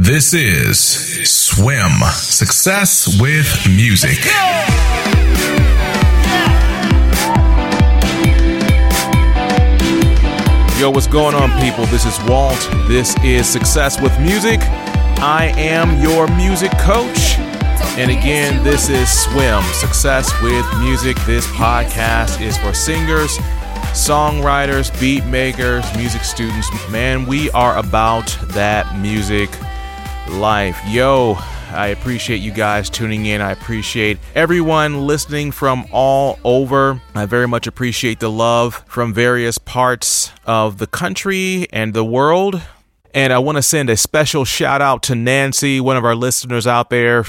This is Swim Success with Music. Yo, what's going on, people? This is Walt. This is Success with Music. I am your music coach. And again, this is Swim Success with Music. This podcast is for singers, songwriters, beat makers, music students. Man, we are about that music life. Yo, I appreciate you guys tuning in. I appreciate everyone listening from all over. I very much appreciate the love from various parts of the country and the world. And I want to send a special shout out to Nancy, one of our listeners out there.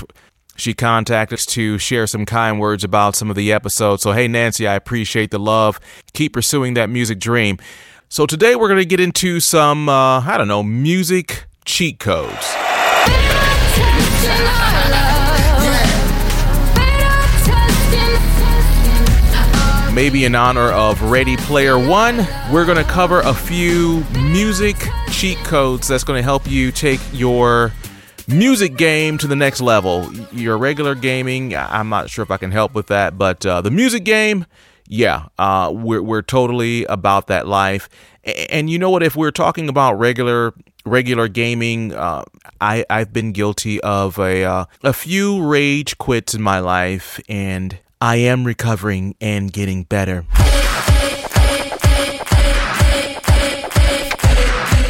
She contacted us to share some kind words about some of the episodes. So, hey, Nancy, I appreciate the love. Keep pursuing that music dream. So, today we're going to get into some, uh, I don't know, music cheat codes. Maybe in honor of Ready Player One, we're going to cover a few music cheat codes that's going to help you take your music game to the next level. Your regular gaming, I'm not sure if I can help with that, but uh, the music game, yeah, uh, we're, we're totally about that life. And you know what? If we're talking about regular regular gaming, uh, I I've been guilty of a uh, a few rage quits in my life, and I am recovering and getting better.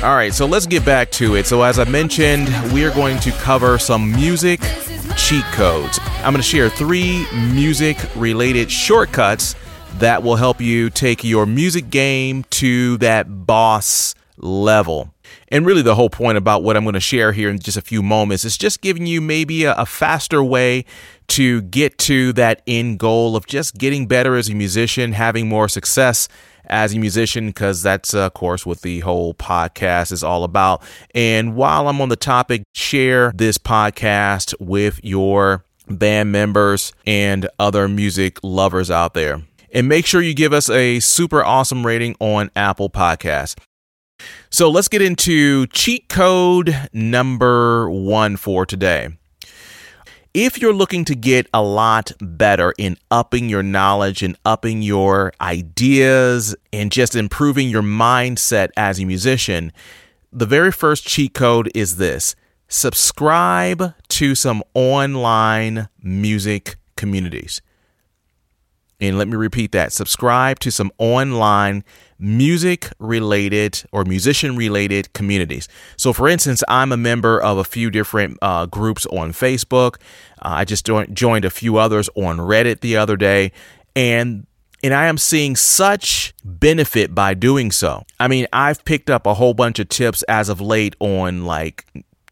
All right, so let's get back to it. So, as I mentioned, we are going to cover some music cheat codes. I'm going to share three music related shortcuts that will help you take your music game to that boss level. And really, the whole point about what I'm going to share here in just a few moments is just giving you maybe a, a, faster way to get to that end goal of just getting better as a musician, having more success as a musician, because that's, uh, of course, what the whole podcast is all about. And while I'm on the topic, share this podcast with your band members and other music lovers out there. And make sure you give us a super awesome rating on Apple Podcasts. So let's get into cheat code number one for today. If you're looking to get a lot better in upping your knowledge and upping your ideas and just improving your mindset as a musician, the very first cheat code is this subscribe to some online music communities. And let me repeat that subscribe to some online music related or musician related communities. So, for instance, I'm a member of a few different uh, groups on Facebook. Uh, I just joined a few others on Reddit the other day. And and I am seeing such benefit by doing so. I mean, I've picked up a whole bunch of tips as of late on like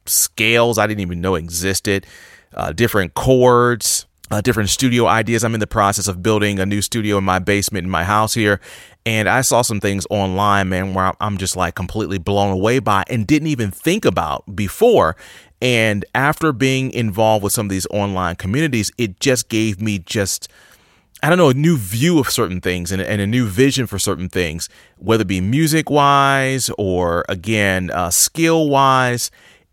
scales I didn't even know existed, uh, different chords, uh, different studio ideas. I'm in the process of building a new studio in my basement in my house here. And I saw some things online, man, where I'm just like completely blown away by and didn't even think about before. And after being involved with some of these online communities, it just gave me just, I don't know, a new view of certain things and, and a new vision for certain things, whether it be music wise or again, uh, skill wise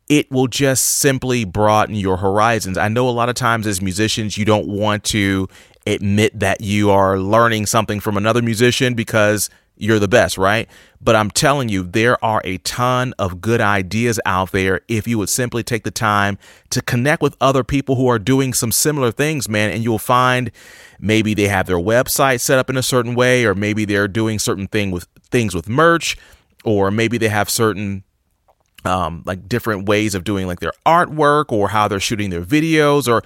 it will just simply broaden your horizons. I know a lot of times as musicians, you don't want to admit that you are learning something from another musician because you're the best, right? But I'm telling you, there are a ton of good ideas out there if you would simply take the time to connect with other people who are doing some similar things, man. And you'll find maybe they have their website set up in a certain way, or maybe they're doing certain thing with things with merch, or maybe they have certain um, like different ways of doing like their artwork or how they're shooting their videos or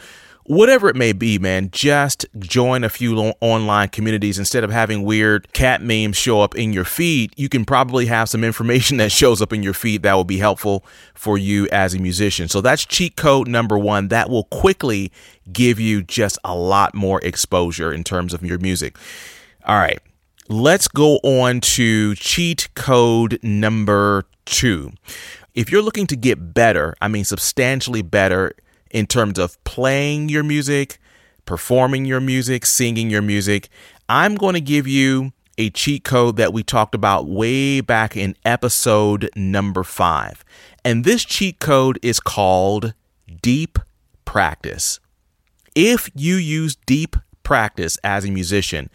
whatever it may be, man, just join a few online communities instead of having weird cat memes show up in your feed. You can probably have some information that shows up in your feed that will be helpful for you as a musician. So that's cheat code number one. That will quickly give you just a lot more exposure in terms of your music. All right. Let's go on to cheat code number two if you're looking to get better, I mean, substantially better in terms of playing your music, performing your music, singing your music, I'm going to give you a cheat code that we talked about way back in episode number five. And this cheat code is called deep practice. If you use deep practice as a musician,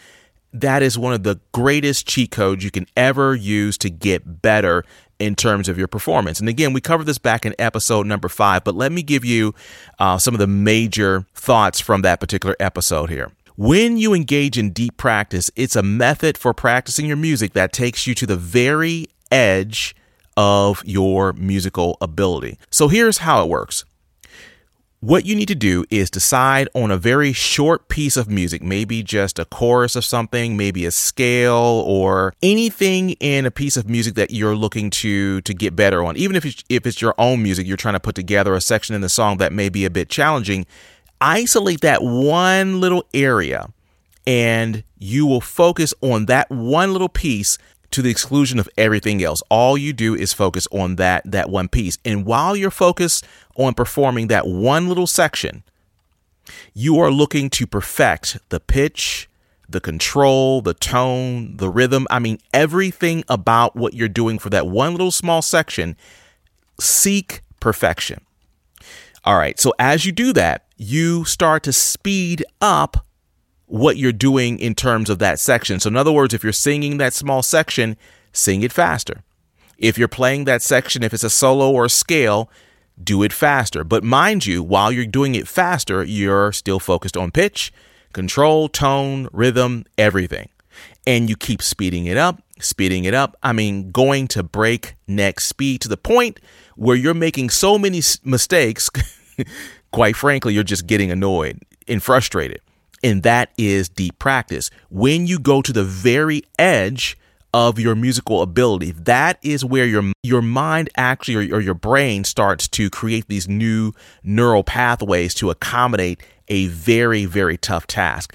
that is one of the greatest cheat codes you can ever use to get better in terms of your performance. And again, we covered this back in episode number five, but let me give you uh, some of the major thoughts from that particular episode here. When you engage in deep practice, it's a method for practicing your music that takes you to the very edge of your musical ability. So here's how it works. What you need to do is decide on a very short piece of music, maybe just a chorus of something, maybe a scale or anything in a piece of music that you're looking to to get better on. Even if it's, if it's your own music, you're trying to put together a section in the song that may be a bit challenging, isolate that one little area and you will focus on that one little piece to the exclusion of everything else. All you do is focus on that that one piece. And while you're focused on performing that one little section, you are looking to perfect the pitch, the control, the tone, the rhythm. I mean, everything about what you're doing for that one little small section, seek perfection. All right. So as you do that, you start to speed up what you're doing in terms of that section. So, in other words, if you're singing that small section, sing it faster. If you're playing that section, if it's a solo or a scale, do it faster. But mind you, while you're doing it faster, you're still focused on pitch, control, tone, rhythm, everything. And you keep speeding it up, speeding it up. I mean, going to breakneck speed to the point where you're making so many mistakes, quite frankly, you're just getting annoyed and frustrated. And that is deep practice. When you go to the very edge of your musical ability, that is where your your mind actually or, or your brain starts to create these new neural pathways to accommodate a very very tough task.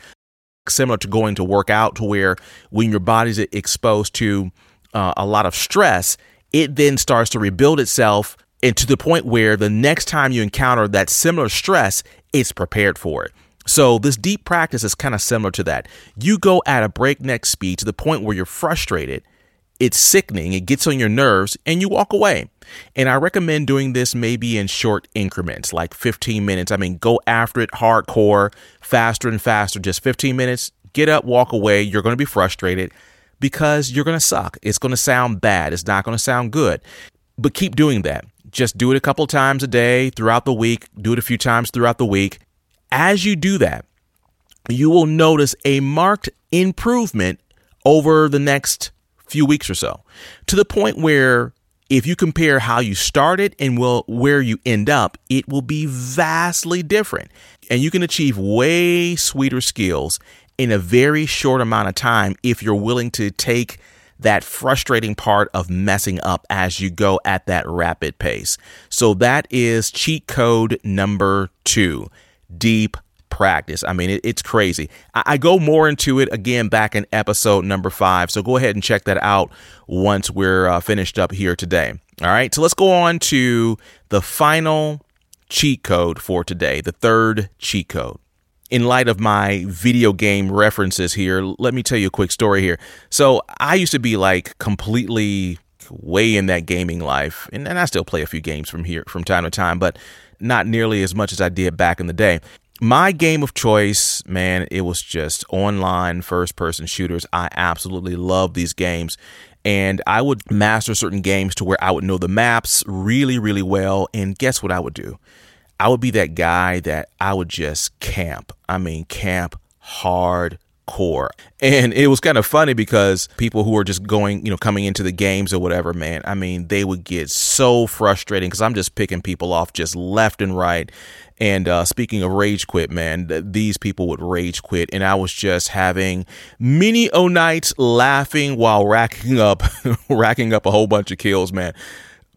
Similar to going to work out, to where when your body's exposed to uh, a lot of stress, it then starts to rebuild itself and to the point where the next time you encounter that similar stress, it's prepared for it. So, this deep practice is kind of similar to that. You go at a breakneck speed to the point where you're frustrated, it's sickening, it gets on your nerves, and you walk away. And I recommend doing this maybe in short increments, like 15 minutes. I mean, go after it hardcore, faster and faster, just 15 minutes. Get up, walk away. You're going to be frustrated because you're going to suck. It's going to sound bad. It's not going to sound good. But keep doing that. Just do it a couple times a day throughout the week. Do it a few times throughout the week as you do that, you will notice a marked improvement over the next few weeks or so to the point where if you compare how you started and will where you end up, it will be vastly different. And you can achieve way sweeter skills in a very short amount of time if you're willing to take that frustrating part of messing up as you go at that rapid pace. So that is cheat code number two deep practice. I mean, it, it's crazy. I, I, go more into it again back in episode number five. So go ahead and check that out once we're uh, finished up here today. All right. So let's go on to the final cheat code for today, the third cheat code. In light of my video game references here, let me tell you a quick story here. So I used to be like completely way in that gaming life, and, and I still play a few games from here from time to time, but not nearly as much as I did back in the day. My game of choice, man, it was just online first person shooters. I absolutely love these games. And I would master certain games to where I would know the maps really, really well. And guess what I would do? I would be that guy that I would just camp. I mean, camp hard core. And it was kind of funny because people who were just going, you know, coming into the games or whatever, man, I mean, they would get so frustrating because I'm just picking people off just left and right. And uh, speaking of rage quit, man, th- these people would rage quit. And I was just having many o nights laughing while racking up, racking up a whole bunch of kills, man.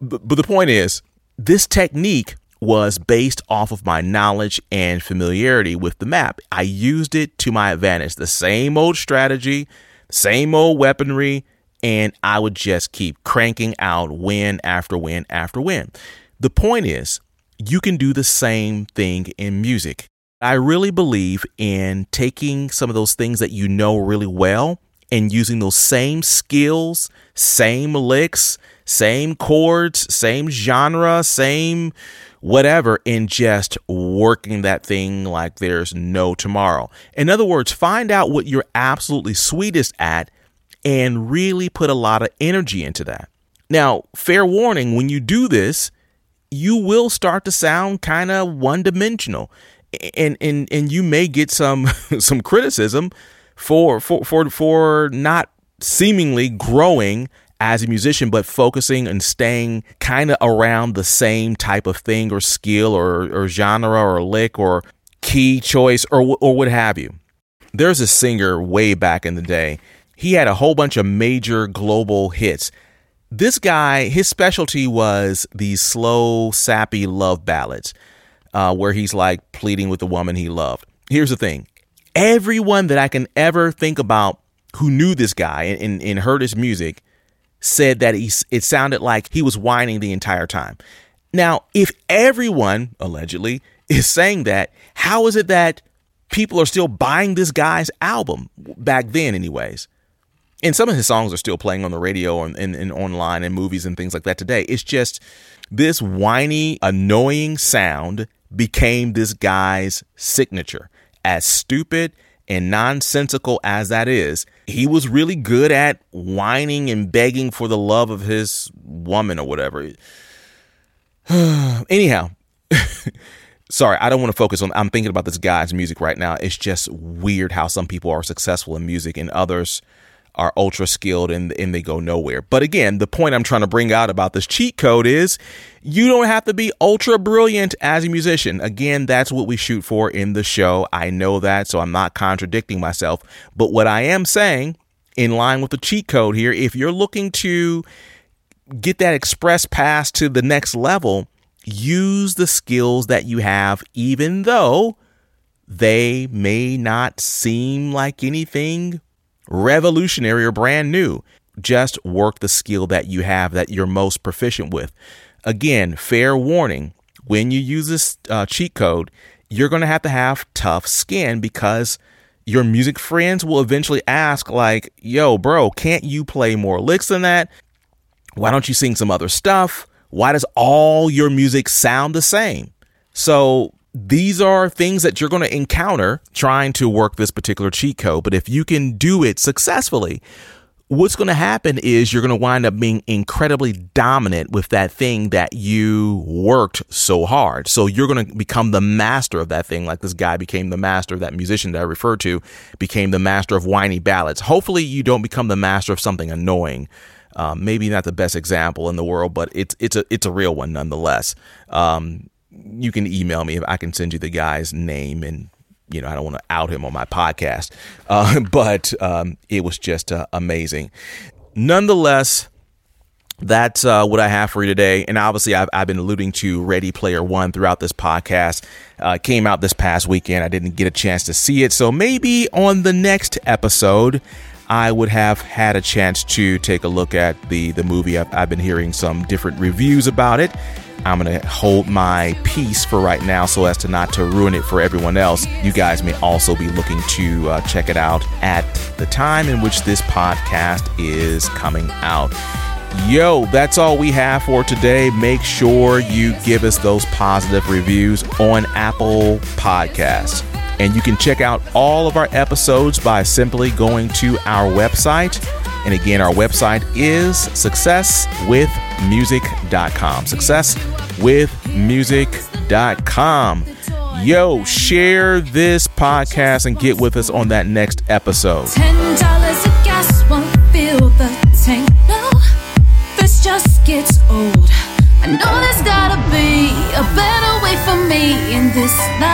but the point is, this technique was based off of my knowledge and familiarity with the map. I used it to my advantage. The same old strategy, same old weaponry, and I would just keep cranking out win after win after win. The point is, you can do the same thing in music. I really believe in taking some of those things that you know really well and using those same skills, same licks, same chords, same genre, same whatever, and just working that thing like there's no tomorrow. In other words, find out what you're absolutely sweetest at and really put a lot of energy into that. Now, fair warning, when you do this, you will start to sound kind of one dimensional. And, and and you may get some some criticism for for for for not seemingly growing as a musician, but focusing and staying kind of around the same type of thing or skill or, or genre or lick or key choice or, or what have you. There's a singer way back in the day. He had a whole bunch of major global hits. This guy, his specialty was these slow, sappy love ballads uh, where he's like pleading with the woman he loved. Here's the thing everyone that I can ever think about who knew this guy and, and, and heard his music said that he, it sounded like he was whining the entire time. Now, if everyone allegedly is saying that, how is it that people are still buying this guy's album back then, anyways? And some of his songs are still playing on the radio and, and, and online and movies and things like that today. It's just this whiny, annoying sound became this guy's signature. As stupid and nonsensical as that is, he was really good at whining and begging for the love of his woman or whatever. Anyhow, sorry, I don't want to focus on. I'm thinking about this guy's music right now. It's just weird how some people are successful in music and others are ultra skilled and, and they go nowhere. But again, the point I'm trying to bring out about this cheat code is you don't have to be ultra brilliant as a musician. Again, that's what we shoot for in the show. I know that, so I'm not contradicting myself. But what I am saying, in line with the cheat code here, if you're looking to get that express pass to the next level, use the skills that you have, even though they may not seem like anything revolutionary or brand new. Just work the skill that you have that you're most proficient with. Again, fair warning when you use this uh, cheat code, you're going to have to have tough skin because your music friends will eventually ask, like, yo, bro, can't you play more licks than that? Why don't you sing some other stuff? Why does all your music sound the same? So these are things that you're going to encounter trying to work this particular cheat code. But if you can do it successfully, what's going to happen is you're going to wind up being incredibly dominant with that thing that you worked so hard. So you're going to become the master of that thing, like this guy became the master of that musician that I referred to, became the master of whiny ballads. Hopefully, you don't become the master of something annoying. Um, maybe not the best example in the world, but it's it's a it's a real one nonetheless. Um, you can email me. If I can send you the guy's name and you know, I don't want to out him on my podcast, uh, but um, it was just uh, amazing. Nonetheless, that's uh, what I have for you today. And obviously, I've, I've been alluding to Ready Player One throughout this podcast. Uh, came out this past weekend. I didn't get a chance to see it. So maybe on the next episode, I would have had a chance to take a look at the, the movie. I've, I've been hearing some different reviews about it. I'm going to hold my peace for right now so as to not to ruin it for everyone else. You guys may also be looking to uh, check it out at the time in which this podcast is coming out. Yo, that's all we have for today. Make sure you give us those positive reviews on Apple Podcasts. And you can check out all of our episodes by simply going to our website and again, our website is successwithmusic.com. Successwithmusic.com. Yo, share this podcast and get with us on that next episode. Ten dollars of gas won't fill the tank. No, this just gets old. I know there's gotta be a better way for me in this life